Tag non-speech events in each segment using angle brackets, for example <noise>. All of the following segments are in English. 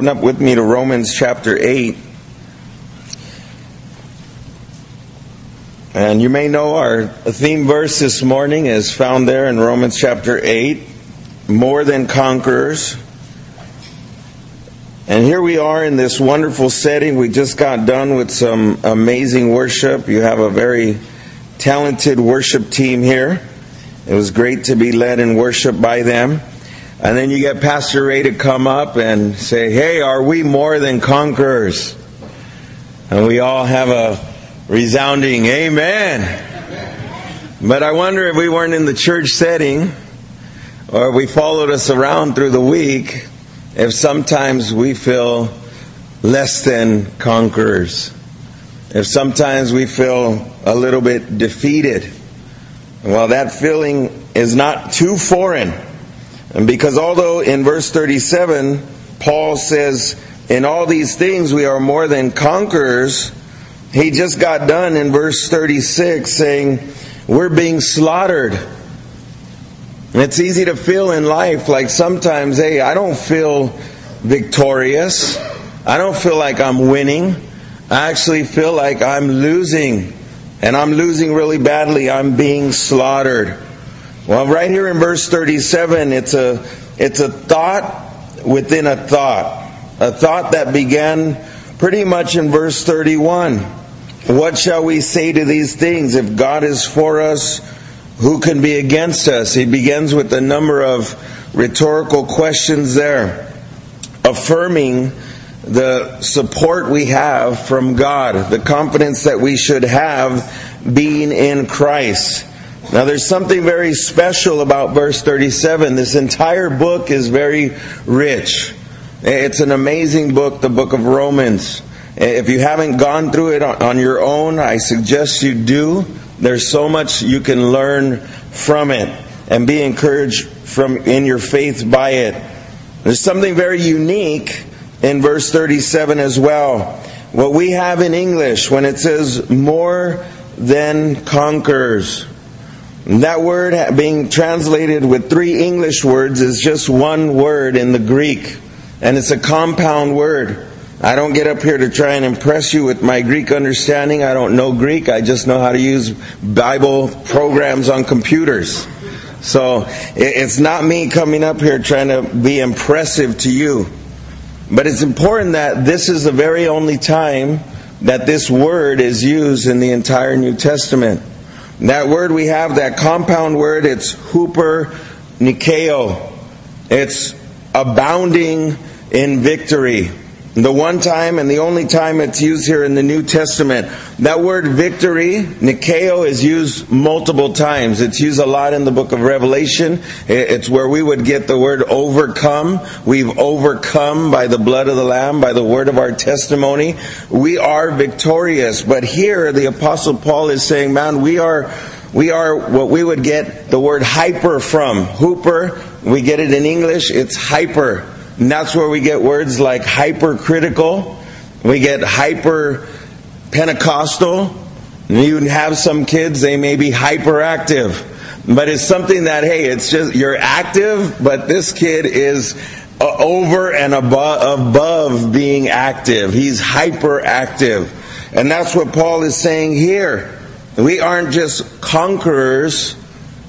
Open up with me to Romans chapter 8. And you may know our theme verse this morning is found there in Romans chapter 8 more than conquerors. And here we are in this wonderful setting. We just got done with some amazing worship. You have a very talented worship team here. It was great to be led in worship by them. And then you get Pastor Ray to come up and say, Hey, are we more than conquerors? And we all have a resounding Amen. But I wonder if we weren't in the church setting or we followed us around through the week, if sometimes we feel less than conquerors. If sometimes we feel a little bit defeated. Well, that feeling is not too foreign and because although in verse 37, Paul says, in all these things we are more than conquerors, he just got done in verse 36 saying, we're being slaughtered. And it's easy to feel in life like sometimes, hey, I don't feel victorious. I don't feel like I'm winning. I actually feel like I'm losing. And I'm losing really badly. I'm being slaughtered. Well, right here in verse 37, it's a, it's a thought within a thought. A thought that began pretty much in verse 31. What shall we say to these things? If God is for us, who can be against us? He begins with a number of rhetorical questions there, affirming the support we have from God, the confidence that we should have being in Christ. Now there's something very special about verse 37. This entire book is very rich. It's an amazing book, the book of Romans. If you haven't gone through it on your own, I suggest you do. There's so much you can learn from it and be encouraged from in your faith by it. There's something very unique in verse 37 as well. What we have in English when it says more than conquers. That word being translated with three English words is just one word in the Greek, and it's a compound word. I don't get up here to try and impress you with my Greek understanding. I don't know Greek. I just know how to use Bible programs on computers. So it's not me coming up here trying to be impressive to you. But it's important that this is the very only time that this word is used in the entire New Testament. That word we have, that compound word, it's hooper nikeo. It's abounding in victory. The one time and the only time it's used here in the New Testament. That word victory, Nikeo, is used multiple times. It's used a lot in the book of Revelation. It's where we would get the word overcome. We've overcome by the blood of the Lamb, by the word of our testimony. We are victorious. But here, the Apostle Paul is saying, man, we are, we are what we would get the word hyper from. Hooper, we get it in English, it's hyper. And that's where we get words like hypercritical. We get hyper Pentecostal. You have some kids, they may be hyperactive. But it's something that, hey, it's just, you're active, but this kid is uh, over and above, above being active. He's hyperactive. And that's what Paul is saying here. We aren't just conquerors,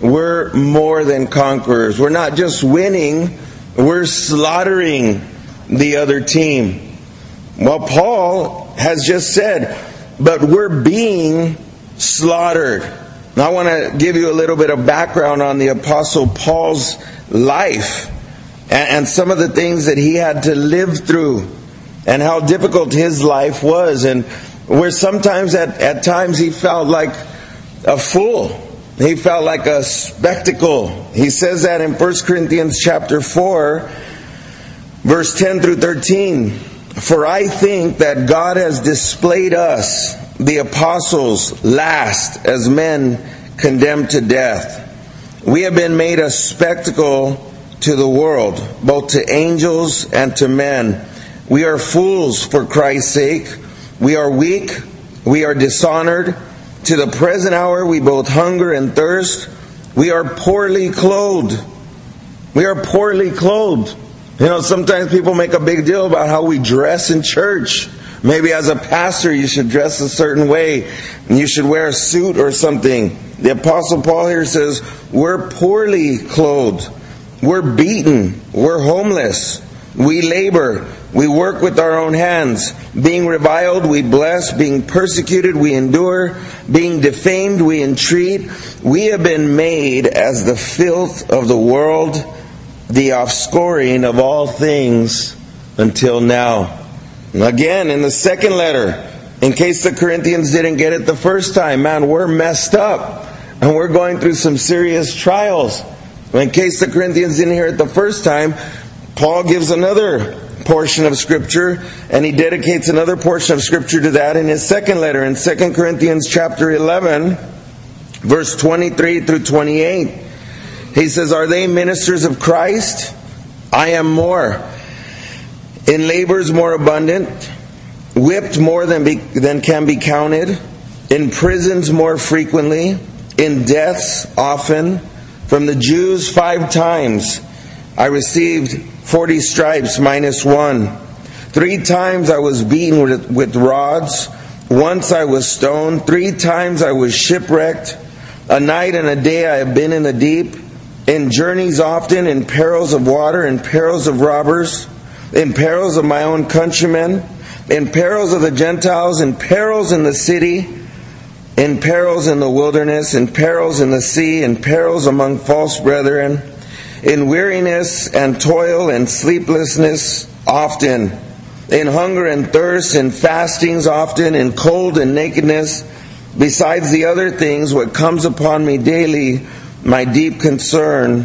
we're more than conquerors. We're not just winning, we're slaughtering the other team. Well, Paul has just said, but we're being slaughtered. Now, I want to give you a little bit of background on the Apostle Paul's life and some of the things that he had to live through and how difficult his life was, and where sometimes at, at times he felt like a fool he felt like a spectacle. He says that in 1 Corinthians chapter 4, verse 10 through 13. For I think that God has displayed us, the apostles, last as men condemned to death. We have been made a spectacle to the world, both to angels and to men. We are fools for Christ's sake. We are weak. We are dishonored. To the present hour we both hunger and thirst. We are poorly clothed. We are poorly clothed. You know, sometimes people make a big deal about how we dress in church. Maybe as a pastor, you should dress a certain way, and you should wear a suit or something. The Apostle Paul here says, We're poorly clothed, we're beaten, we're homeless, we labor, we work with our own hands. Being reviled, we bless. Being persecuted, we endure. Being defamed, we entreat. We have been made as the filth of the world, the offscouring of all things until now. Again, in the second letter, in case the Corinthians didn't get it the first time, man, we're messed up. And we're going through some serious trials. In case the Corinthians didn't hear it the first time, Paul gives another portion of scripture and he dedicates another portion of scripture to that in his second letter in 2 Corinthians chapter 11 verse 23 through 28. He says, "Are they ministers of Christ? I am more. In labors more abundant, whipped more than be, than can be counted, in prisons more frequently, in deaths often, from the Jews 5 times I received 40 stripes minus one. Three times I was beaten with, with rods. Once I was stoned. Three times I was shipwrecked. A night and a day I have been in the deep. In journeys often, in perils of water, in perils of robbers, in perils of my own countrymen, in perils of the Gentiles, in perils in the city, in perils in the wilderness, in perils in the sea, in perils among false brethren in weariness and toil and sleeplessness often, in hunger and thirst, in fastings often, in cold and nakedness, besides the other things, what comes upon me daily, my deep concern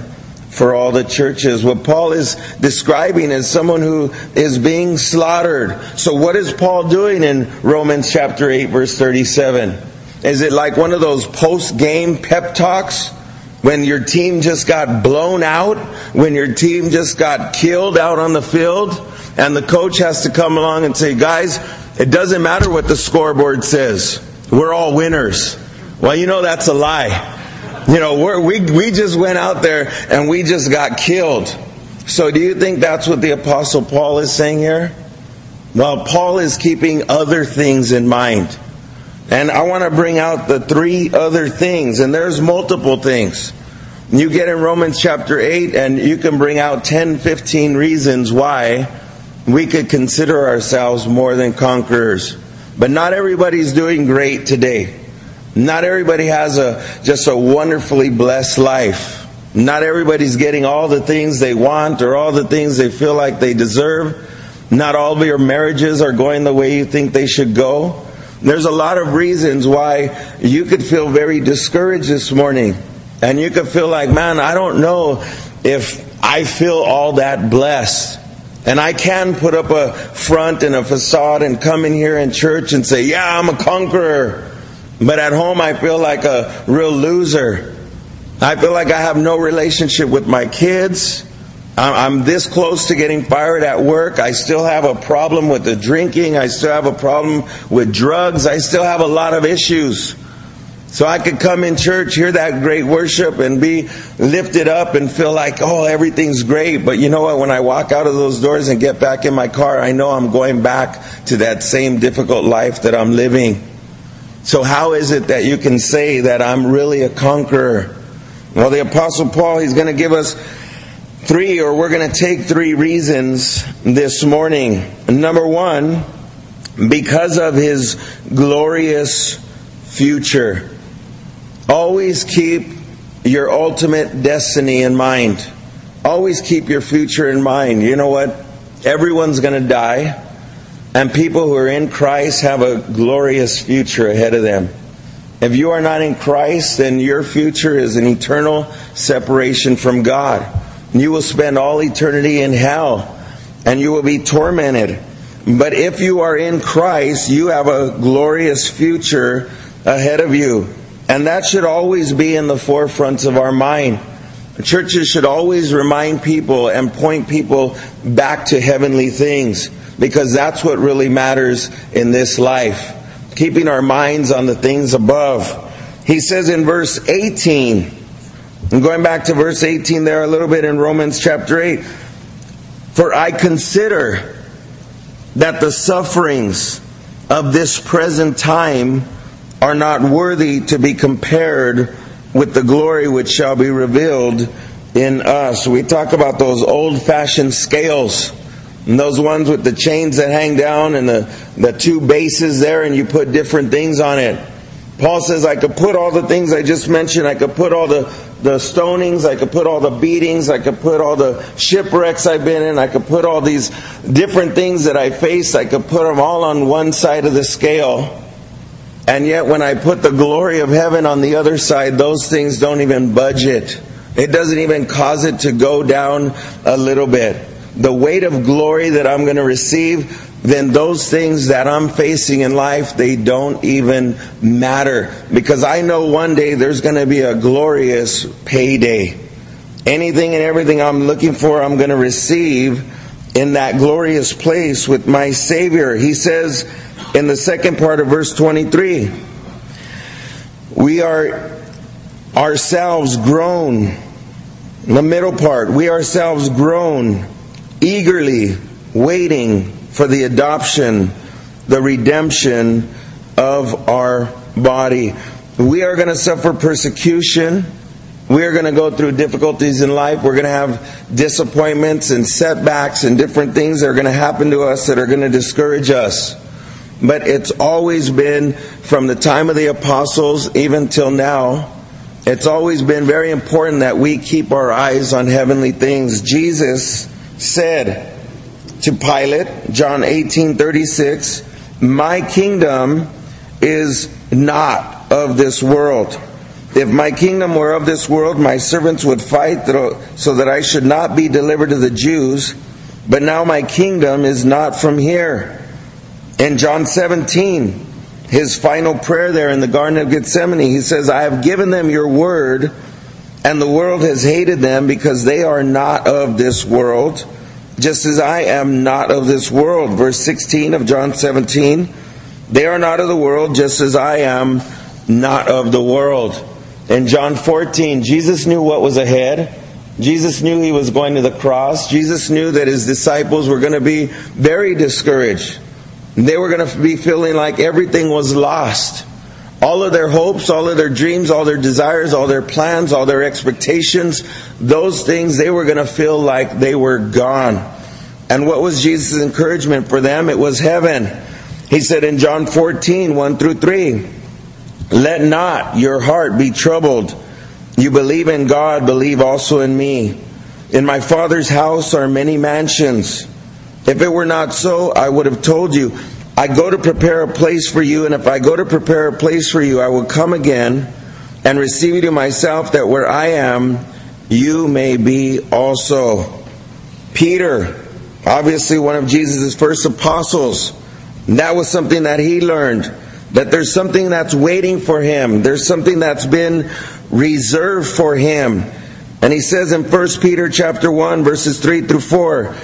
for all the churches. What Paul is describing is someone who is being slaughtered. So what is Paul doing in Romans chapter 8 verse 37? Is it like one of those post-game pep talks? When your team just got blown out, when your team just got killed out on the field, and the coach has to come along and say, guys, it doesn't matter what the scoreboard says. We're all winners. Well, you know that's a lie. You know, we we, just went out there and we just got killed. So do you think that's what the apostle Paul is saying here? Well, Paul is keeping other things in mind. And I want to bring out the three other things, and there's multiple things. You get in Romans chapter 8, and you can bring out 10, 15 reasons why we could consider ourselves more than conquerors. But not everybody's doing great today. Not everybody has a, just a wonderfully blessed life. Not everybody's getting all the things they want or all the things they feel like they deserve. Not all of your marriages are going the way you think they should go. There's a lot of reasons why you could feel very discouraged this morning. And you could feel like, man, I don't know if I feel all that blessed. And I can put up a front and a facade and come in here in church and say, yeah, I'm a conqueror. But at home, I feel like a real loser. I feel like I have no relationship with my kids. I'm this close to getting fired at work. I still have a problem with the drinking. I still have a problem with drugs. I still have a lot of issues. So I could come in church, hear that great worship, and be lifted up and feel like, oh, everything's great. But you know what? When I walk out of those doors and get back in my car, I know I'm going back to that same difficult life that I'm living. So how is it that you can say that I'm really a conqueror? Well, the Apostle Paul, he's going to give us three, or we're going to take three reasons this morning. Number one, because of his glorious future. Always keep your ultimate destiny in mind. Always keep your future in mind. You know what? Everyone's going to die, and people who are in Christ have a glorious future ahead of them. If you are not in Christ, then your future is an eternal separation from God. You will spend all eternity in hell, and you will be tormented. But if you are in Christ, you have a glorious future ahead of you. And that should always be in the forefront of our mind. Churches should always remind people and point people back to heavenly things because that's what really matters in this life. Keeping our minds on the things above. He says in verse 18, I'm going back to verse 18 there a little bit in Romans chapter 8. For I consider that the sufferings of this present time are not worthy to be compared with the glory which shall be revealed in us. We talk about those old fashioned scales. And those ones with the chains that hang down and the, the two bases there, and you put different things on it. Paul says, I could put all the things I just mentioned, I could put all the, the stonings, I could put all the beatings, I could put all the shipwrecks I've been in, I could put all these different things that I faced, I could put them all on one side of the scale. And yet, when I put the glory of heaven on the other side, those things don't even budge it. It doesn't even cause it to go down a little bit. The weight of glory that I'm going to receive, then those things that I'm facing in life, they don't even matter. Because I know one day there's going to be a glorious payday. Anything and everything I'm looking for, I'm going to receive in that glorious place with my Savior. He says, in the second part of verse 23. We are ourselves groan. In the middle part, we ourselves groan, eagerly waiting for the adoption, the redemption of our body. We are going to suffer persecution. We are going to go through difficulties in life. We're going to have disappointments and setbacks and different things that are going to happen to us that are going to discourage us. But it's always been from the time of the apostles even till now. It's always been very important that we keep our eyes on heavenly things. Jesus said to Pilate, John 18:36, "My kingdom is not of this world. If my kingdom were of this world, my servants would fight so that I should not be delivered to the Jews, but now my kingdom is not from here." In John 17, his final prayer there in the Garden of Gethsemane, he says, I have given them your word, and the world has hated them because they are not of this world, just as I am not of this world. Verse 16 of John 17, they are not of the world, just as I am not of the world. In John 14, Jesus knew what was ahead. Jesus knew he was going to the cross. Jesus knew that his disciples were going to be very discouraged. They were going to be feeling like everything was lost. All of their hopes, all of their dreams, all their desires, all their plans, all their expectations, those things, they were going to feel like they were gone. And what was Jesus' encouragement for them? It was heaven. He said in John 14, 1 through 3, Let not your heart be troubled. You believe in God, believe also in me. In my Father's house are many mansions. If it were not so, I would have told you, I go to prepare a place for you, and if I go to prepare a place for you, I will come again and receive you to myself, that where I am, you may be also. Peter, obviously one of Jesus' first apostles, that was something that he learned. That there's something that's waiting for him. There's something that's been reserved for him. And he says in 1 Peter chapter 1 verses 3 through 4,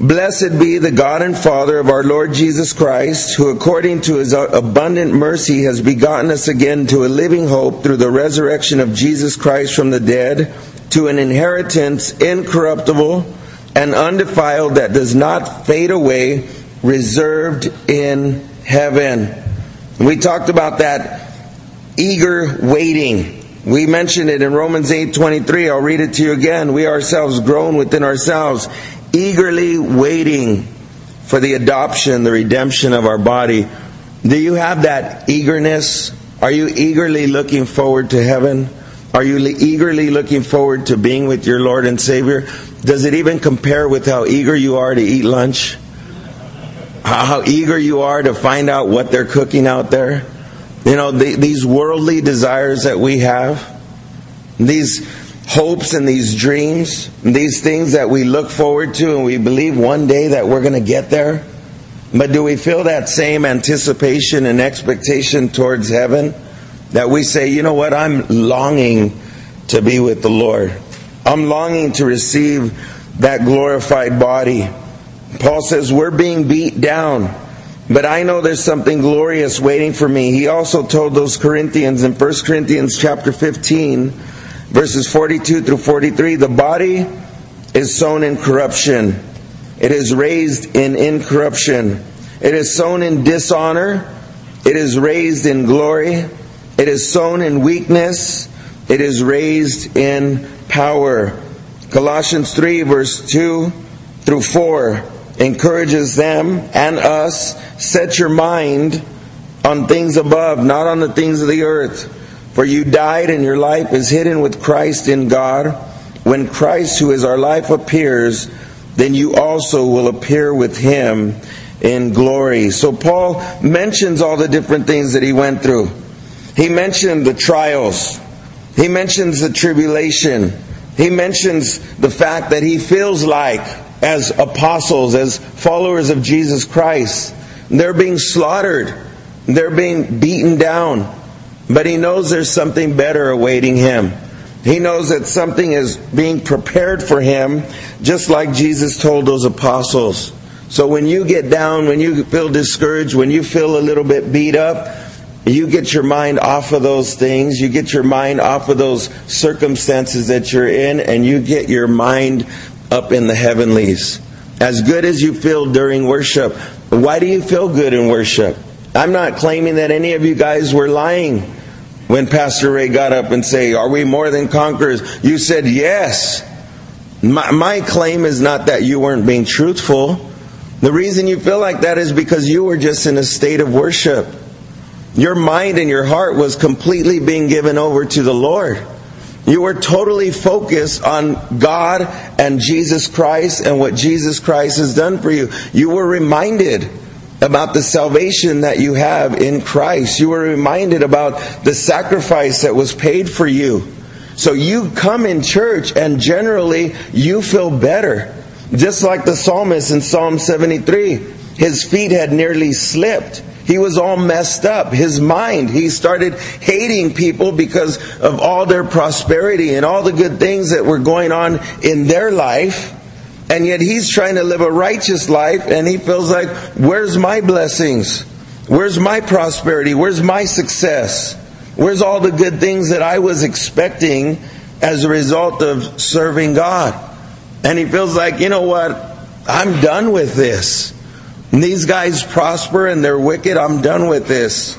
Blessed be the God and Father of our Lord Jesus Christ, who according to his abundant mercy has begotten us again to a living hope through the resurrection of Jesus Christ from the dead, to an inheritance incorruptible and undefiled that does not fade away, reserved in heaven. We talked about that eager waiting. We mentioned it in Romans 8:23. I'll read it to you again. We ourselves groan within ourselves eagerly waiting for the adoption, the redemption of our body. Do you have that eagerness? Are you eagerly looking forward to heaven? Are you eagerly looking forward to being with your Lord and Savior? Does it even compare with how eager you are to eat lunch? How eager you are to find out what they're cooking out there? You know, the, these worldly desires that we have, these hopes and these dreams, and these things that we look forward to and we believe one day that we're going to get there? But do we feel that same anticipation and expectation towards heaven? That we say, you know what, I'm longing to be with the Lord. I'm longing to receive that glorified body. Paul says, we're being beat down. But I know there's something glorious waiting for me. He also told those Corinthians in 1 Corinthians chapter 15, verses 42 through 43 the body is sown in corruption. It is raised in incorruption. It is sown in dishonor. It is raised in glory. It is sown in weakness. It is raised in power. Colossians 3 verse 2 through 4 encourages them and us, set your mind on things above, not on the things of the earth. For you died and your life is hidden with Christ in God. When Christ, who is our life, appears, then you also will appear with him in glory. So Paul mentions all the different things that he went through. He mentioned the trials. He mentions the tribulation. He mentions the fact that he feels like, as apostles, as followers of Jesus Christ, they're being slaughtered. They're being beaten down. But he knows there's something better awaiting him. He knows that something is being prepared for him, just like Jesus told those apostles. So when you get down, when you feel discouraged, when you feel a little bit beat up, you get your mind off of those things. You get your mind off of those circumstances that you're in, and you get your mind up in the heavenlies. As good as you feel during worship. Why do you feel good in worship? I'm not claiming that any of you guys were lying when Pastor Ray got up and say, "Are we more than conquerors?" You said yes. My, my claim is not that you weren't being truthful. The reason you feel like that is because you were just in a state of worship. Your mind and your heart was completely being given over to the Lord. You were totally focused on God and Jesus Christ and what Jesus Christ has done for you. You were reminded about the salvation that you have in Christ. You were reminded about the sacrifice that was paid for you. So you come in church and generally you feel better. Just like the psalmist in Psalm 73. His feet had nearly slipped he was all messed up. His mind, he started hating people because of all their prosperity and all the good things that were going on in their life. And yet he's trying to live a righteous life and he feels like, where's my blessings? Where's my prosperity? Where's my success? Where's all the good things that I was expecting as a result of serving God? And he feels like, you know what? I'm done with this. And these guys prosper and they're wicked. I'm done with this.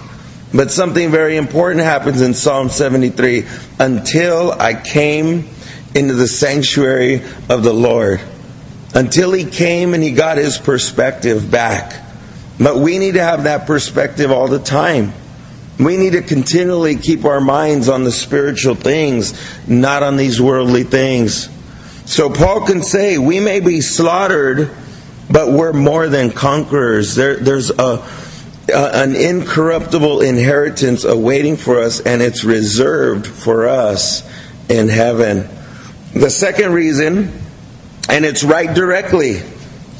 But something very important happens in Psalm 73. Until I came into the sanctuary of the Lord. Until he came and he got his perspective back. But we need to have that perspective all the time. We need to continually keep our minds on the spiritual things, not on these worldly things. So Paul can say, we may be slaughtered but we're more than conquerors. There, there's a, a, an incorruptible inheritance awaiting for us, and it's reserved for us in heaven. The second reason, and it's right directly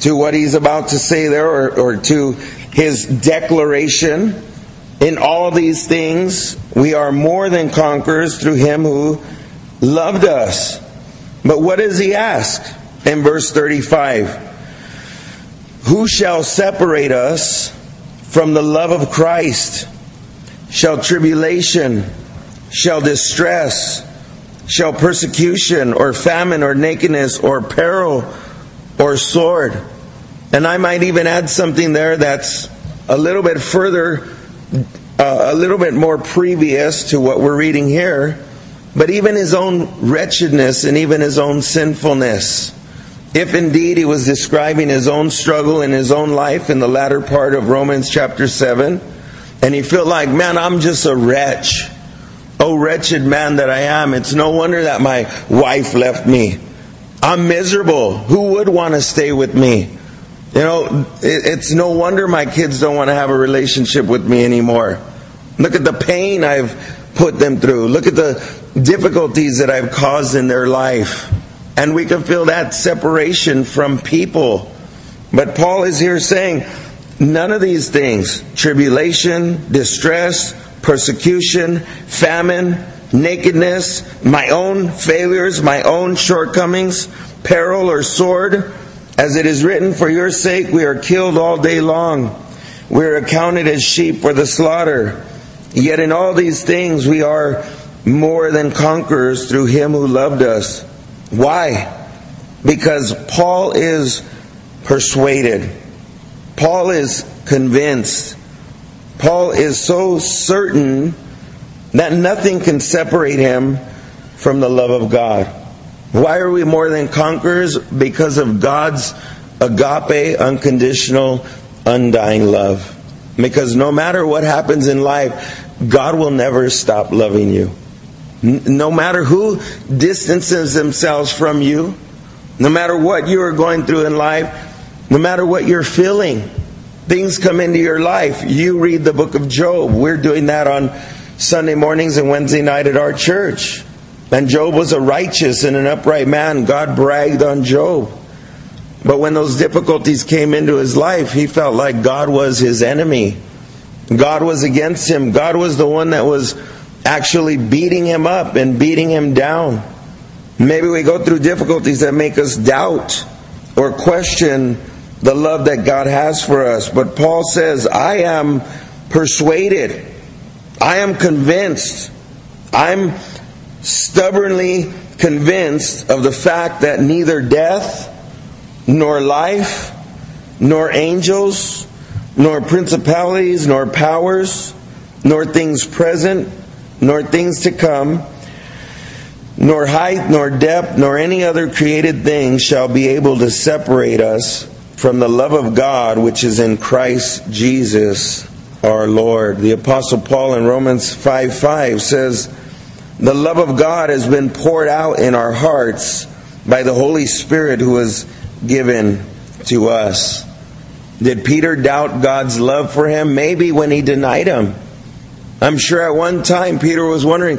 to what he's about to say there, or, or to his declaration. In all these things, we are more than conquerors through him who loved us. But what does he ask in verse 35? Who shall separate us from the love of Christ? Shall tribulation, shall distress, shall persecution, or famine, or nakedness, or peril, or sword? And I might even add something there that's a little bit further, uh, a little bit more previous to what we're reading here. But even his own wretchedness and even his own sinfulness if indeed he was describing his own struggle in his own life in the latter part of Romans chapter 7, and he felt like, man, I'm just a wretch. Oh, wretched man that I am. It's no wonder that my wife left me. I'm miserable. Who would want to stay with me? You know, it's no wonder my kids don't want to have a relationship with me anymore. Look at the pain I've put them through. Look at the difficulties that I've caused in their life. And we can feel that separation from people. But Paul is here saying, none of these things tribulation, distress, persecution, famine, nakedness, my own failures, my own shortcomings, peril or sword, as it is written, For your sake we are killed all day long. We are accounted as sheep for the slaughter. Yet in all these things we are more than conquerors through him who loved us. Why? because Paul is persuaded. Paul is convinced. Paul is so certain that nothing can separate him from the love of God. Why are we more than conquerors? Because of God's agape, unconditional, undying love. Because no matter what happens in life, God will never stop loving you. No matter who distances themselves from you, no matter what you are going through in life, no matter what you're feeling, things come into your life. You read the book of Job. We're doing that on Sunday mornings and Wednesday night at our church. And Job was a righteous and an upright man. God bragged on Job. But when those difficulties came into his life, he felt like God was his enemy. God was against him. God was the one that was actually beating him up and beating him down. Maybe we go through difficulties that make us doubt or question the love that God has for us. But Paul says, I am persuaded. I am convinced. I'm stubbornly convinced of the fact that neither death, nor life, nor angels, nor principalities, nor powers, nor things present, nor things to come, nor height, nor depth, nor any other created thing shall be able to separate us from the love of God which is in Christ Jesus our Lord. The Apostle Paul in Romans 5 5 says, The love of God has been poured out in our hearts by the Holy Spirit who was given to us. Did Peter doubt God's love for him? Maybe when he denied him. I'm sure at one time Peter was wondering,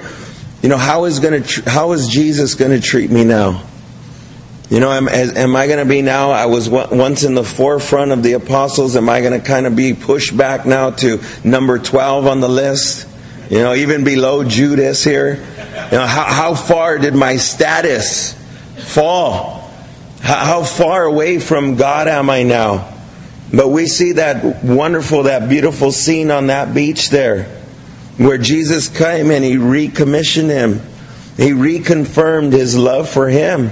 you know, how is to how is Jesus going to treat me now? You know, am, am I going to be now? I was once in the forefront of the apostles. Am I going to kind of be pushed back now to number 12 on the list? You know, even below Judas here. You know, how, how far did my status fall? How, how far away from God am I now? But we see that wonderful, that beautiful scene on that beach there where Jesus came and he recommissioned him. He reconfirmed his love for him.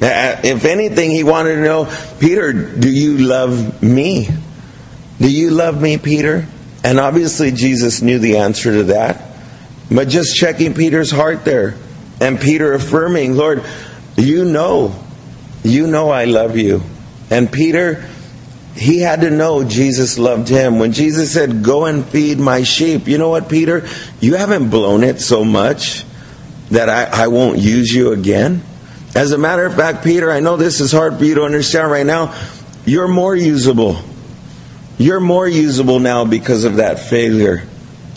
Uh, if anything, he wanted to know, Peter, do you love me? Do you love me, Peter? And obviously, Jesus knew the answer to that. But just checking Peter's heart there. And Peter affirming, Lord, you know, you know I love you. And Peter, he had to know Jesus loved him. When Jesus said, Go and feed my sheep, you know what, Peter? You haven't blown it so much that I, I won't use you again. As a matter of fact, Peter, I know this is hard for you to understand right now. You're more usable. You're more usable now because of that failure.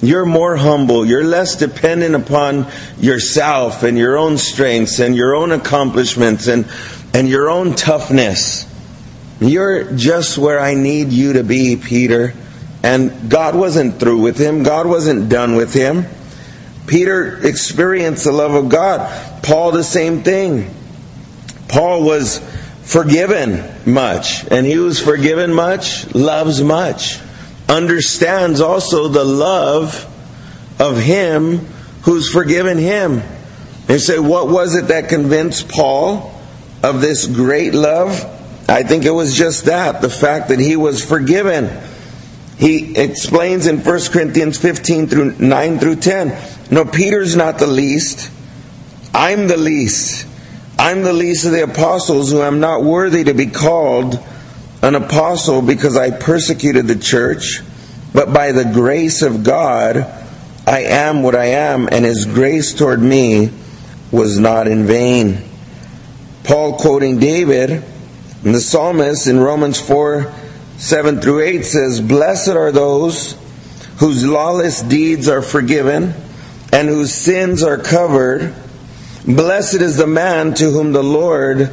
You're more humble. You're less dependent upon yourself and your own strengths and your own accomplishments and, and your own toughness. You're just where I need you to be, Peter. And God wasn't through with him. God wasn't done with him. Peter experienced the love of God. Paul, the same thing. Paul was forgiven much. And he was forgiven much, loves much. Understands also the love of him who's forgiven him. And say, what was it that convinced Paul of this great love? I think it was just that, the fact that he was forgiven. He explains in 1 Corinthians 15 through 9 through 10. No, Peter's not the least. I'm the least. I'm the least of the apostles who am not worthy to be called an apostle because I persecuted the church, but by the grace of God, I am what I am, and his grace toward me was not in vain. Paul quoting David, and the psalmist in Romans 4 7 through 8 says, Blessed are those whose lawless deeds are forgiven and whose sins are covered. Blessed is the man to whom the Lord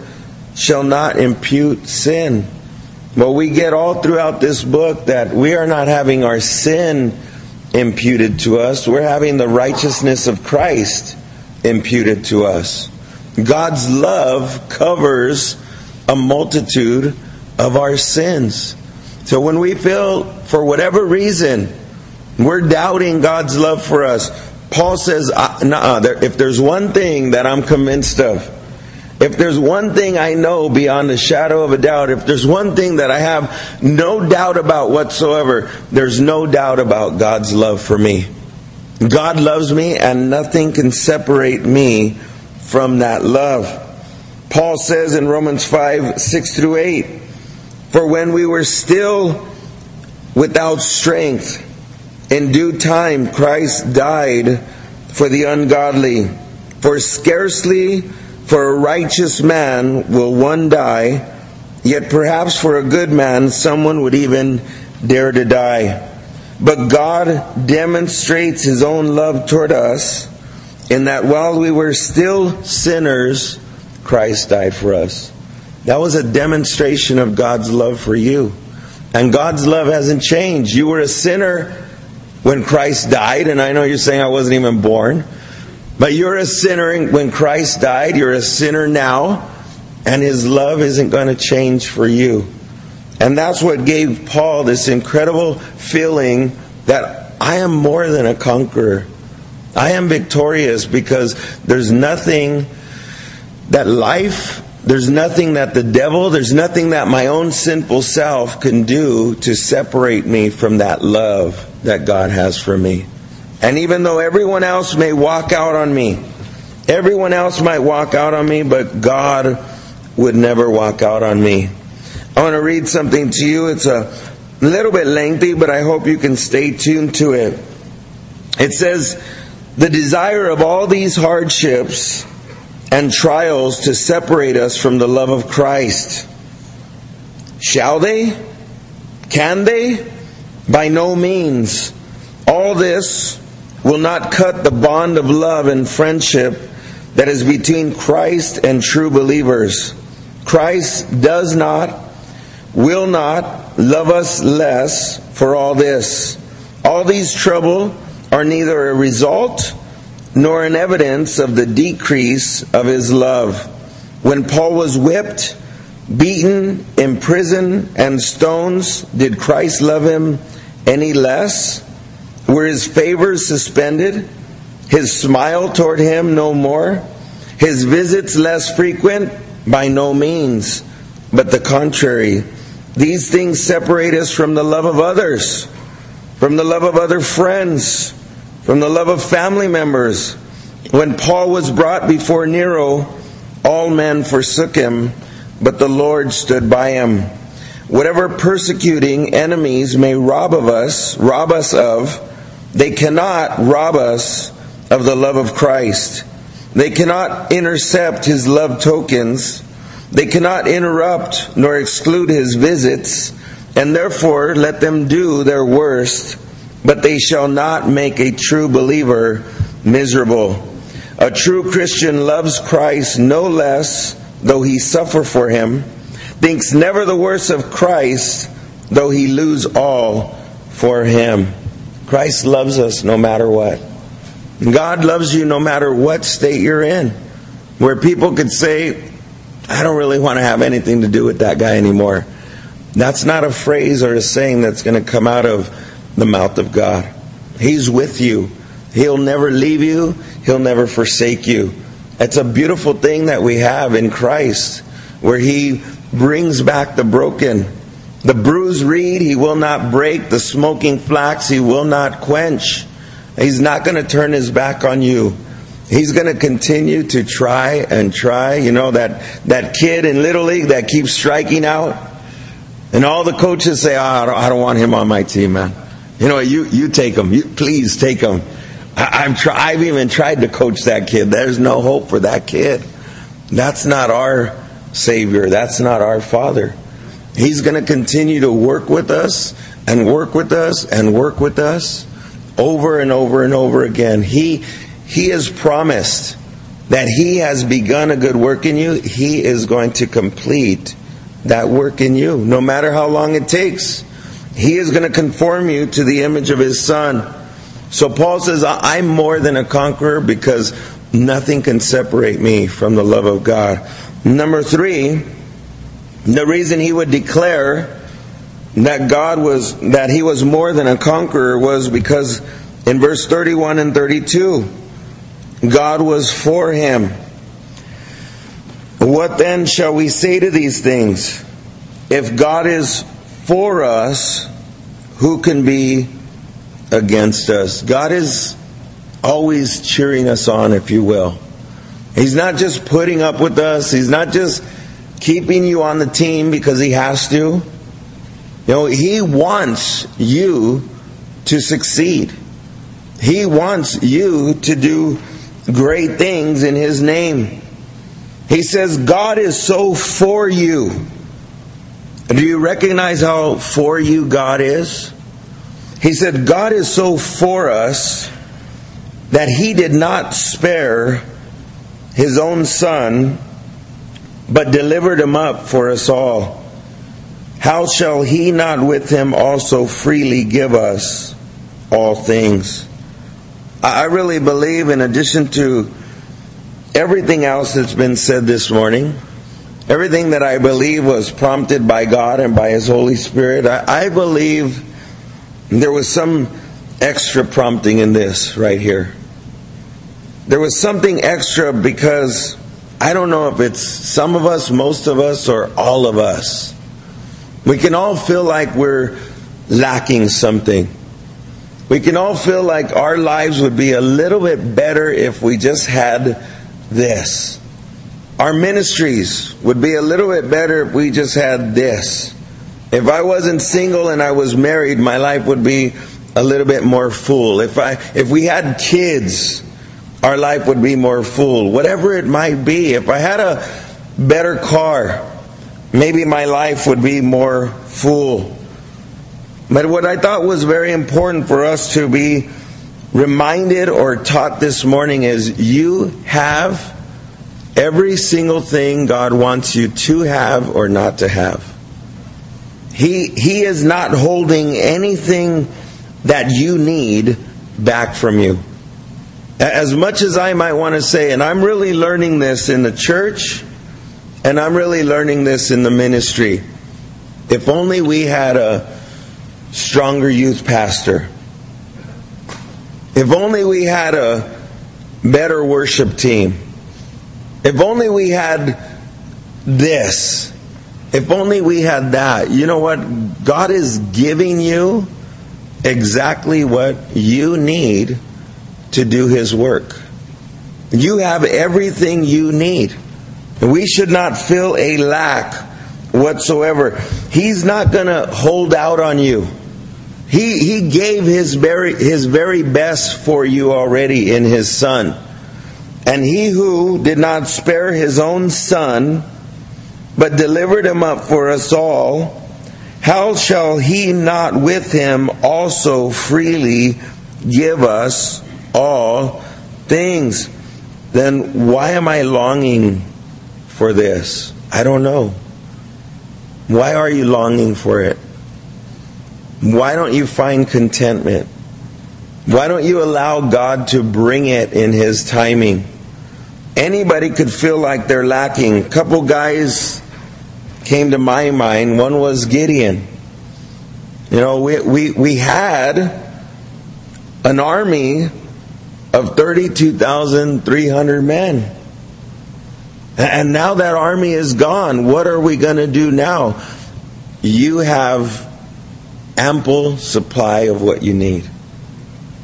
shall not impute sin. Well, we get all throughout this book that we are not having our sin imputed to us, we're having the righteousness of Christ imputed to us. God's love covers a multitude of our sins. So when we feel, for whatever reason, we're doubting God's love for us, Paul says, if there's one thing that I'm convinced of, If there's one thing I know beyond a shadow of a doubt, if there's one thing that I have no doubt about whatsoever, there's no doubt about God's love for me. God loves me and nothing can separate me from that love. Paul says in Romans 5, 6 through 8, For when we were still without strength, in due time Christ died for the ungodly. For scarcely for a righteous man will one die, yet perhaps for a good man someone would even dare to die. But God demonstrates His own love toward us in that while we were still sinners, Christ died for us. That was a demonstration of God's love for you. And God's love hasn't changed. You were a sinner when Christ died, and I know you're saying I wasn't even born. But you're a sinner when Christ died. You're a sinner now, and His love isn't going to change for you. And that's what gave Paul this incredible feeling that I am more than a conqueror. I am victorious because there's nothing that life, there's nothing that the devil, there's nothing that my own sinful self can do to separate me from that love that God has for me. And even though everyone else may walk out on me, everyone else might walk out on me, but God would never walk out on me. I want to read something to you. It's a little bit lengthy, but I hope you can stay tuned to it. It says, The desire of all these hardships and trials to separate us from the love of Christ. Shall they? Can they? By no means. All this will not cut the bond of love and friendship that is between Christ and true believers. Christ does not will not love us less for all this. All these trouble are neither a result nor an evidence of the decrease of his love. When Paul was whipped, beaten, imprisoned, and stones, did Christ love him any less? Were his favors suspended? His smile toward him no more? His visits less frequent? By no means, but the contrary. These things separate us from the love of others, from the love of other friends, from the love of family members. When Paul was brought before Nero, all men forsook him, but the Lord stood by him. Whatever persecuting enemies may rob of us, rob us of, they cannot rob us of the love of Christ. They cannot intercept his love tokens they cannot interrupt nor exclude his visits, and therefore let them do their worst, but they shall not make a true believer miserable. A true Christian loves Christ no less, though he suffer for him, thinks never the worse of Christ, though he lose all for him. Christ loves us no matter what. God loves you no matter what state you're in. Where people could say, I don't really want to have anything to do with that guy anymore. That's not a phrase or a saying that's going to come out of the mouth of God. He's with you. He'll never leave you. He'll never forsake you. It's a beautiful thing that we have in Christ where He brings back the broken. The bruised reed He will not break. The smoking flax He will not quench. He's not going to turn His back on you. He's going to continue to try and try. You know, that, that kid in Little League that keeps striking out. And all the coaches say, oh, I, don't, I don't want him on my team, man. You know, you, you take him. You, please take him. I, I'm try, I've even tried to coach that kid. There's no hope for that kid. That's not our Savior. That's not our Father. He's going to continue to work with us and work with us and work with us over and over and over again. He, he has promised that He has begun a good work in you. He is going to complete that work in you, no matter how long it takes. He is going to conform you to the image of His Son. So Paul says, I'm more than a conqueror because nothing can separate me from the love of God. Number three, the reason he would declare that God was, that he was more than a conqueror was because in verse 31 and 32, God was for him. What then shall we say to these things? If God is for us, who can be against us? God is always cheering us on, if you will. He's not just putting up with us, He's not just keeping you on the team because He has to. You know, He wants you to succeed. He wants you to do great things in His name. He says, God is so for you. Do you recognize how for you God is? He said, God is so for us that He did not spare His own Son, but delivered Him up for us all. How shall He not with Him also freely give us all things? I really believe, in addition to everything else that's been said this morning, everything that I believe was prompted by God and by His Holy Spirit, I, I believe there was some extra prompting in this right here. There was something extra because I don't know if it's some of us, most of us, or all of us. We can all feel like we're lacking something. We can all feel like our lives would be a little bit better if we just had this. Our ministries would be a little bit better if we just had this. If I wasn't single and I was married, my life would be a little bit more full. If I if we had kids, our life would be more full. Whatever it might be. If I had a better car, maybe my life would be more full. But what I thought was very important for us to be reminded or taught this morning is you have every single thing God wants you to have or not to have. He, he is not holding anything that you need back from you. As much as I might want to say, and I'm really learning this in the church, and I'm really learning this in the ministry. If only we had a stronger youth pastor if only we had a better worship team. If only we had this. If only we had that. You know what? God is giving you exactly what you need to do His work. You have everything you need. We should not feel a lack whatsoever. He's not going to hold out on you. He, he gave his very, his very best for you already in his Son. And he who did not spare his own Son, but delivered him up for us all, how shall he not with him also freely give us all things? Then why am I longing for this? I don't know. Why are you longing for it? Why don't you find contentment? Why don't you allow God to bring it in His timing? Anybody could feel like they're lacking. A couple guys came to my mind. One was Gideon. You know, we, we, we had an army of 32,300 men. And now that army is gone. What are we going to do now? You have ample supply of what you need.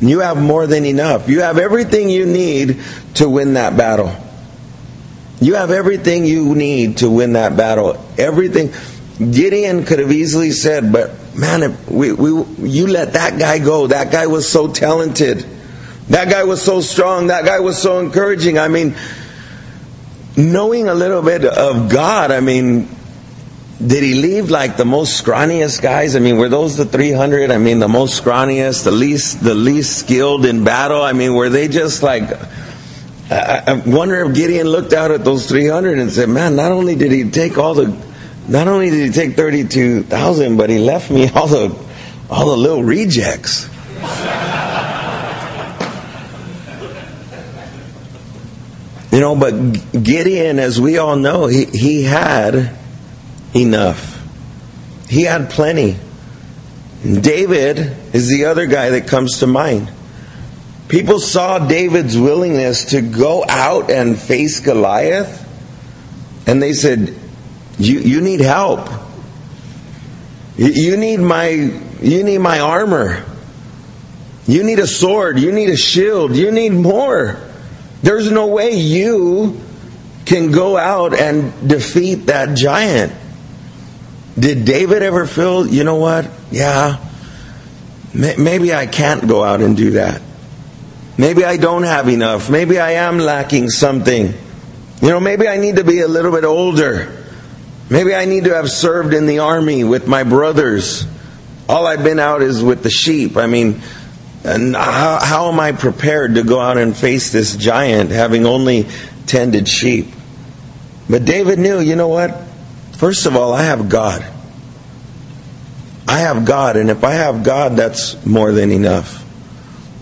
You have more than enough. You have everything you need to win that battle. You have everything you need to win that battle. Everything. Gideon could have easily said, but man, we, we, you let that guy go. That guy was so talented. That guy was so strong. That guy was so encouraging. I mean, knowing a little bit of God, I mean, did he leave like the most scrawniest guys? I mean, were those the 300? I mean, the most scrawniest, the least, the least skilled in battle? I mean, were they just like, I, wonder if Gideon looked out at those 300 and said, man, not only did he take all the, not only did he take 32,000, but he left me all the, all the little rejects. You know, but Gideon, as we all know, he, he had enough. He had plenty. David is the other guy that comes to mind. People saw David's willingness to go out and face Goliath, and they said, "You you need help. You, need my you need my armor. You need a sword. You need a shield. You need more. There's no way you can go out and defeat that giant." Did David ever feel, you know what? Yeah, maybe I can't go out and do that. Maybe I don't have enough. Maybe I am lacking something. You know, maybe I need to be a little bit older. Maybe I need to have served in the army with my brothers. All I've been out is with the sheep. I mean, and how, how am I prepared to go out and face this giant having only tended sheep? But David knew, you know what? First of all, I have God. I have God, and if I have God, that's more than enough.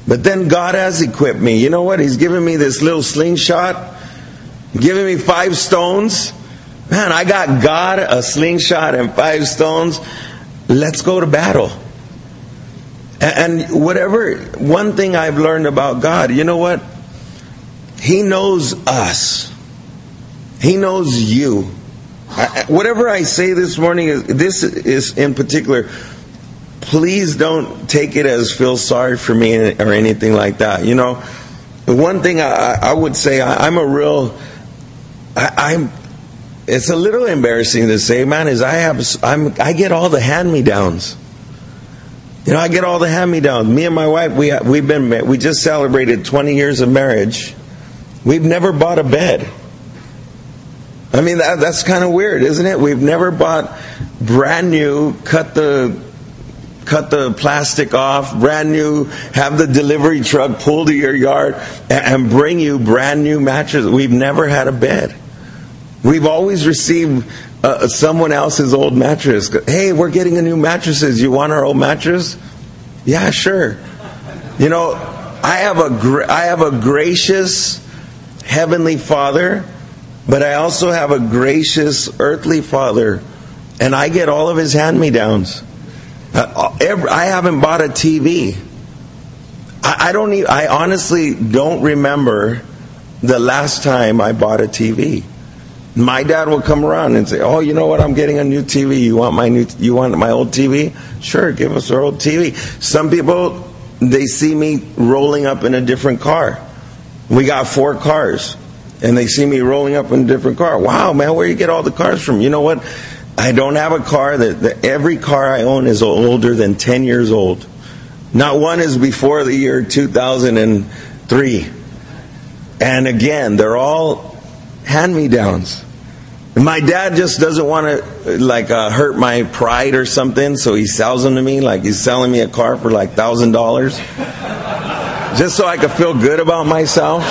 But then God has equipped me. You know what? He's given me this little slingshot, giving me five stones. Man, I got God, a slingshot, and five stones. Let's go to battle. And whatever, one thing I've learned about God, you know what? He knows us. He knows you. I, whatever I say this morning, this is in particular, please don't take it as feel sorry for me or anything like that. You know, one thing I, I would say, I, am a real, I, am it's a little embarrassing to say, man, is I have, I'm, I get all the hand-me-downs. You know, I get all the hand-me-downs. Me and my wife, we, we've been, we just celebrated 20 years of marriage. We've never bought a bed. I mean, that, that's kind of weird, isn't it? We've never bought brand new, cut the cut the plastic off, brand new, have the delivery truck pull to your yard and bring you brand new mattresses. We've never had a bed. We've always received uh, someone else's old mattress. Hey, we're getting a new mattresses. You want our old mattress? Yeah, sure. You know, I have a gra- I have a gracious heavenly Father but I also have a gracious earthly Father, and I get all of His hand me downs. Uh, I haven't bought a TV. I don't. Even, I honestly don't remember the last time I bought a TV. My dad will come around and say, "Oh, you know what? I'm getting a new TV. You want my new? You want my old TV? Sure, give us our old TV." Some people they see me rolling up in a different car. We got four cars and they see me rolling up in a different car. Wow, man, where you get all the cars from? You know what? I don't have a car that, that every car I own is older than 10 years old. Not one is before the year 2003. And again, they're all hand me downs. My dad just doesn't want to like uh, hurt my pride or something, so he sells them to me. Like he's selling me a car for like thousand dollars, just so I could feel good about myself.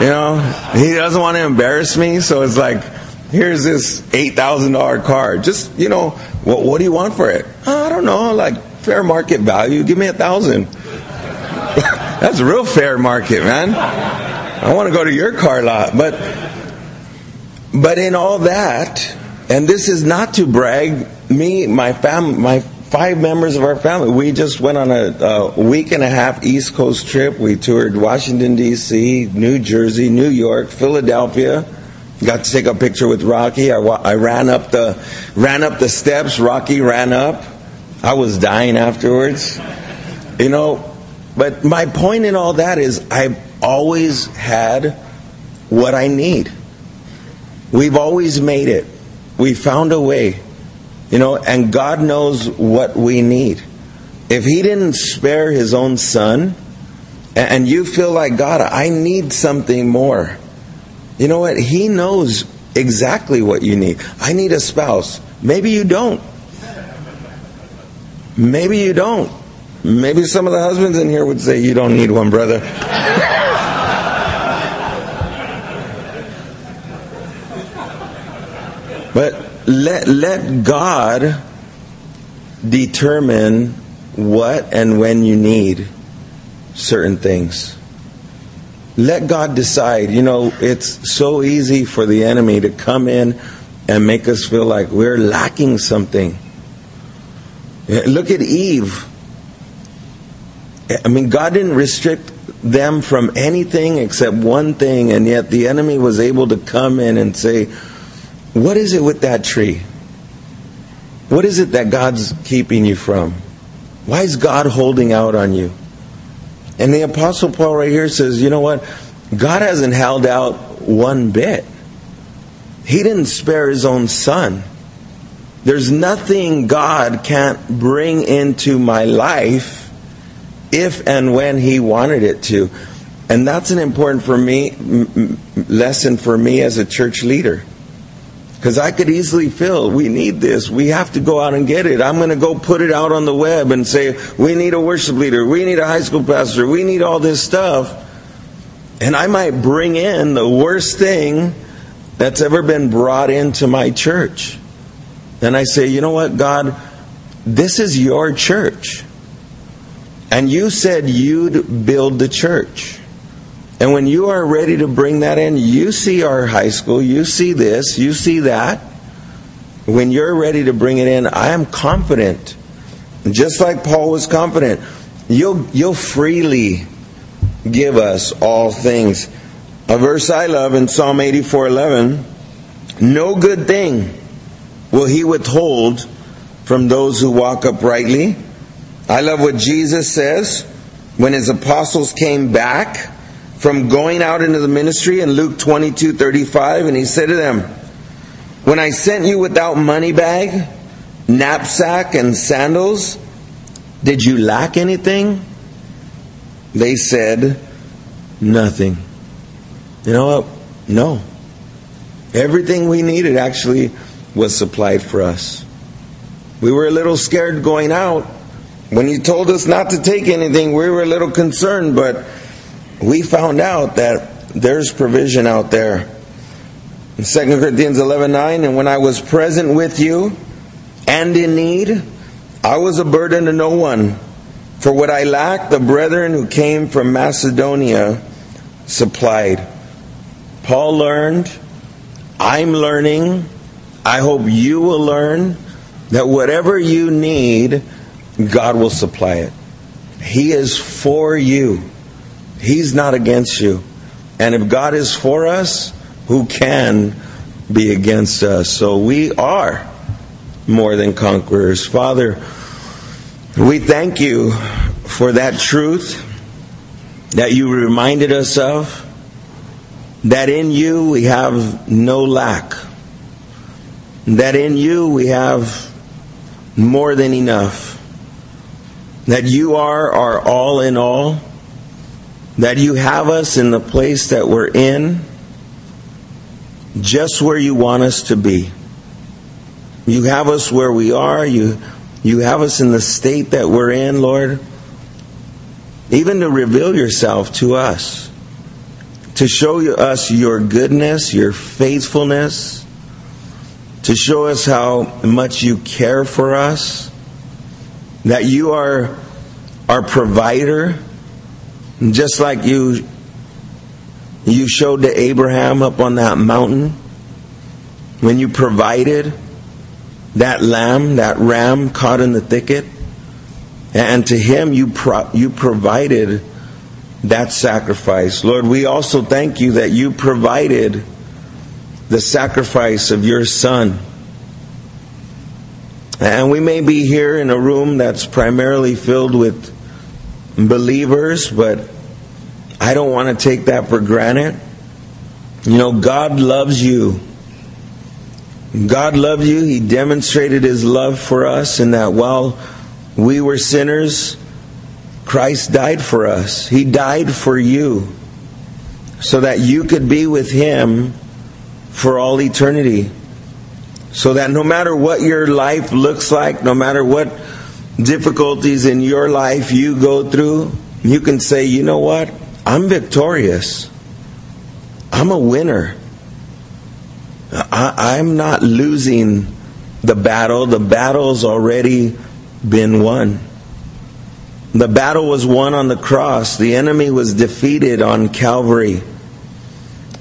You know, he doesn't want to embarrass me, so it's like, here's this eight thousand dollar car. Just you know, what, what do you want for it? Oh, I don't know, like fair market value. Give me a thousand. <laughs> That's a real fair market, man. I want to go to your car lot, but but in all that, and this is not to brag. Me, my family, my five members of our family. We just went on a, a, week and a half East Coast trip. We toured Washington D.C., New Jersey, New York, Philadelphia. Got to take a picture with Rocky. I, I ran up the ran up the steps. Rocky ran up. I was dying afterwards. You know, but my point in all that is I've always had what I need. We've always made it. We found a way. You know, and God knows what we need. If He didn't spare His own Son, and you feel like, God, I need something more, you know what? He knows exactly what you need. I need a spouse. Maybe you don't. Maybe you don't. Maybe some of the husbands in here would say, You don't need one, brother. <laughs> but let, let God determine what and when you need certain things. Let God decide. You know, it's so easy for the enemy to come in and make us feel like we're lacking something. Look at Eve. I mean, God didn't restrict them from anything except one thing, and yet the enemy was able to come in and say, What is it with that tree? What is it that God's keeping you from? Why is God holding out on you? And the Apostle Paul right here says, You know what? God hasn't held out one bit. He didn't spare his own son. There's nothing God can't bring into my life if and when he wanted it to. And that's an important for me lesson for me as a church leader. Because I could easily feel we need this. We have to go out and get it. I'm going to go put it out on the web and say, we need a worship leader. We need a high school pastor. We need all this stuff. And I might bring in the worst thing that's ever been brought into my church. And I say, you know what, God, this is your church. And you said you'd build the church. And when you are ready to bring that in, you see our high school, you see this, you see that. When you're ready to bring it in, I am confident. Just like Paul was confident, you'll, you'll freely give us all things. A verse I love in Psalm 84:11, no good thing will he withhold from those who walk uprightly. I love what Jesus says when his apostles came back from going out into the ministry in Luke 22 35, and he said to them, When I sent you without money bag, knapsack, and sandals, did you lack anything? They said, Nothing. You know what? No. Everything we needed actually was supplied for us. We were a little scared going out when you told us not to take anything, we were a little concerned, but we found out that there's provision out there. In 2 Corinthians 11 9, and when I was present with you and in need, I was a burden to no one. For what I lacked, the brethren who came from Macedonia supplied. Paul learned, I'm learning, I hope you will learn that whatever you need, God will supply it. He is for you. He's not against you. And if God is for us, who can be against us? So we are more than conquerors. Father, we thank you for that truth that you reminded us of, that in you we have no lack, that in you we have more than enough that you are our all in all, that you have us in the place that we're in, just where you want us to be. You have us where we are, you, you have us in the state that we're in, Lord, even to reveal yourself to us, to show us your goodness, your faithfulness, to show us how much you care for us that you are our provider, just like you you showed to Abraham up on that mountain when you provided that lamb, that ram caught in the thicket, and to him you pro- you provided that sacrifice. Lord, we also thank you that you provided the sacrifice of your son and we may be here in a room that's primarily filled with believers, but I don't want to take that for granted. You know, God loves you. God loved you. He demonstrated His love for us in that while we were sinners, Christ died for us. He died for you so that you could be with Him for all eternity. So that no matter what your life looks like, no matter what difficulties in your life you go through, you can say, you know what? I'm victorious. I'm a winner. I, am not losing the battle. The battle's already been won. The battle was won on the cross. The enemy was defeated on Calvary.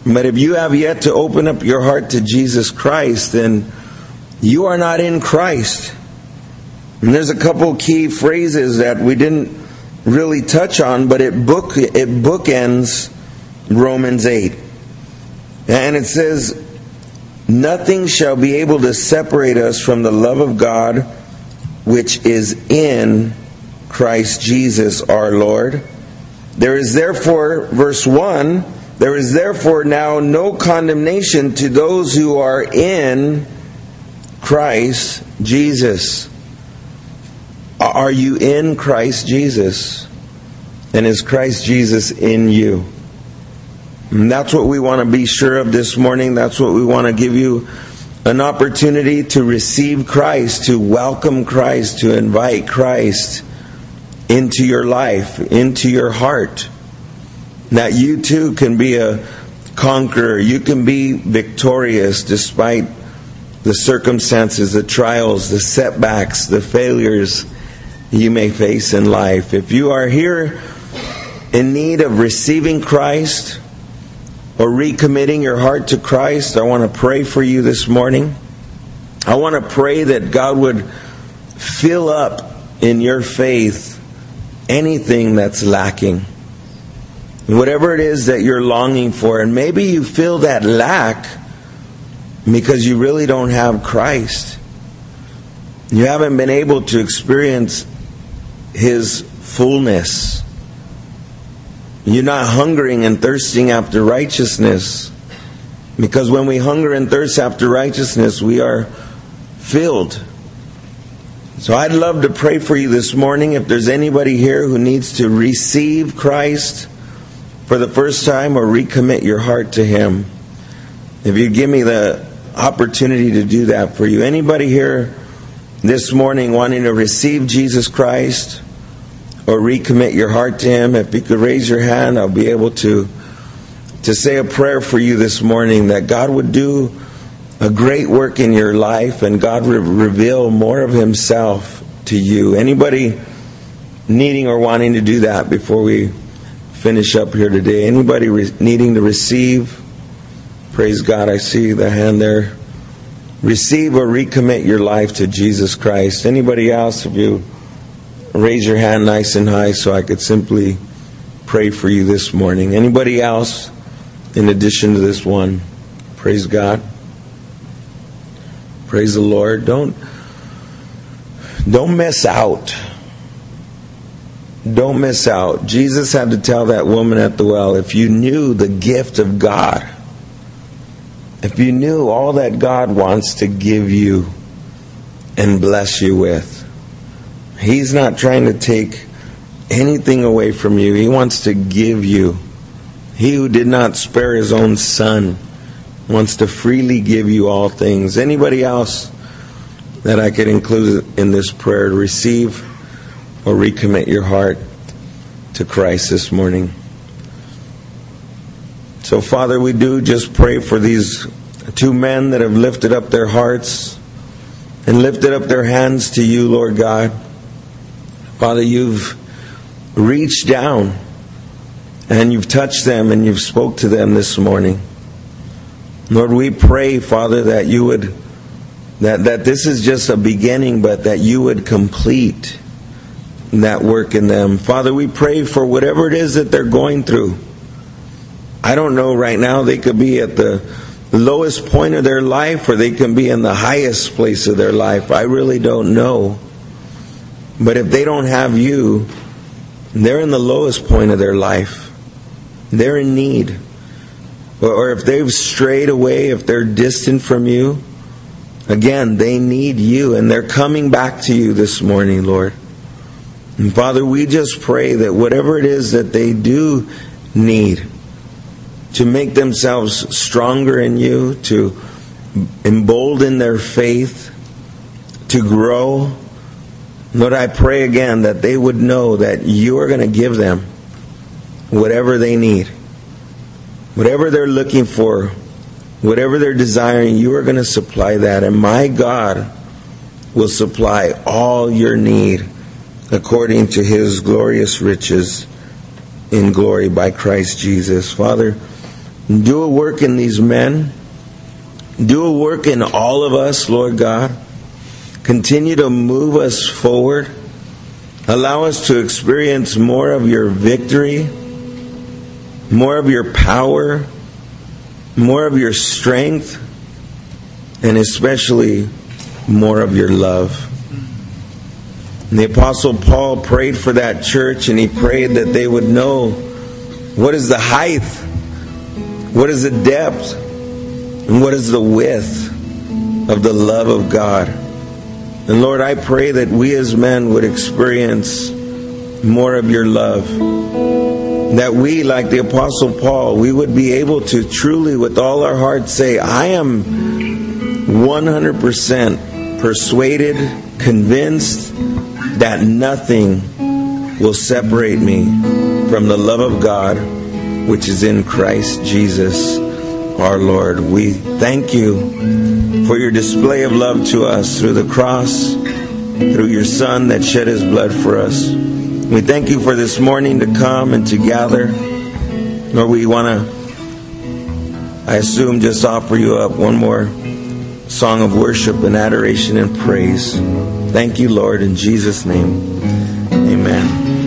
But if you have yet to open up your heart to Jesus Christ, then you are not in Christ. And there's a couple key phrases that we didn't really touch on, but it book it bookends Romans 8. And it says, Nothing shall be able to separate us from the love of God which is in Christ Jesus our Lord. There is therefore, verse 1, there is therefore now no condemnation to those who are in Christ Jesus. Are you in Christ Jesus? And is Christ Jesus in you? And that's what we want to be sure of this morning. That's what we want to give you an opportunity to receive Christ, to welcome Christ, to invite Christ into your life, into your heart. That you too can be a conqueror. You can be victorious despite the circumstances, the trials, the setbacks, the failures you may face in life. If you are here in need of receiving Christ, or recommitting your heart to Christ, I want to pray for you this morning. I want to pray that God would fill up in your faith anything that's lacking. Whatever it is that you're longing for, and maybe you feel that lack because you really don't have Christ. You haven't been able to experience His fullness. You're not hungering and thirsting after righteousness. Because when we hunger and thirst after righteousness, we are filled. So I'd love to pray for you this morning if there's anybody here who needs to receive Christ for the first time or recommit your heart to Him. If you give me the opportunity to do that for you. Anybody here this morning wanting to receive Jesus Christ? Or recommit your heart to Him, if you could raise your hand, I'll be able to to say a prayer for you this morning that God would do a great work in your life and God would reveal more of Himself to you. Anybody needing or wanting to do that before we finish up here today? Anybody re- needing to receive? Praise God, I see the hand there. Receive or recommit your life to Jesus Christ. Anybody else? If you raise your hand nice and high so I could simply pray for you this morning. Anybody else in addition to this one? Praise God. Praise the Lord. Don't don't miss out. Don't miss out. Jesus had to tell that woman at the well, if you knew the gift of God, if you knew all that God wants to give you and bless you with, He's not trying to take anything away from you. He wants to give you. He who did not spare his own son wants to freely give you all things. Anybody else that I could include in this prayer to receive or recommit your heart to Christ this morning? So, Father, we do just pray for these two men that have lifted up their hearts and lifted up their hands to you, Lord God. Father, you've reached down and you've touched them and you've spoke to them this morning. Lord, we pray, Father, that you would that, that this is just a beginning, but that you would complete that work in them. Father, we pray for whatever it is that they're going through. I don't know right now, they could be at the lowest point of their life or they can be in the highest place of their life. I really don't know. But if they don't have you, they're in the lowest point of their life. They're in need. Or if they've strayed away, if they're distant from you, again, they need you and they're coming back to you this morning, Lord. And Father, we just pray that whatever it is that they do need to make themselves stronger in you, to embolden their faith, to grow, Lord, I pray again that they would know that you are going to give them whatever they need. Whatever they're looking for, whatever they're desiring, you are going to supply that. And my God will supply all your need according to his glorious riches in glory by Christ Jesus. Father, do a work in these men. Do a work in all of us, Lord God. Continue to move us forward. Allow us to experience more of your victory, more of your power, more of your strength, and especially more of your love. And the Apostle Paul prayed for that church and he prayed that they would know what is the height, what is the depth, and what is the width of the love of God. And Lord, I pray that we as men would experience more of your love. That we, like the Apostle Paul, we would be able to truly, with all our hearts, say, I am 100% persuaded, convinced that nothing will separate me from the love of God which is in Christ Jesus our Lord. We thank you for your display of love to us through the cross, through your Son that shed his blood for us. We thank you for this morning to come and to gather. Lord, we want to, I assume, just offer you up one more song of worship and adoration and praise. Thank you, Lord, in Jesus' name.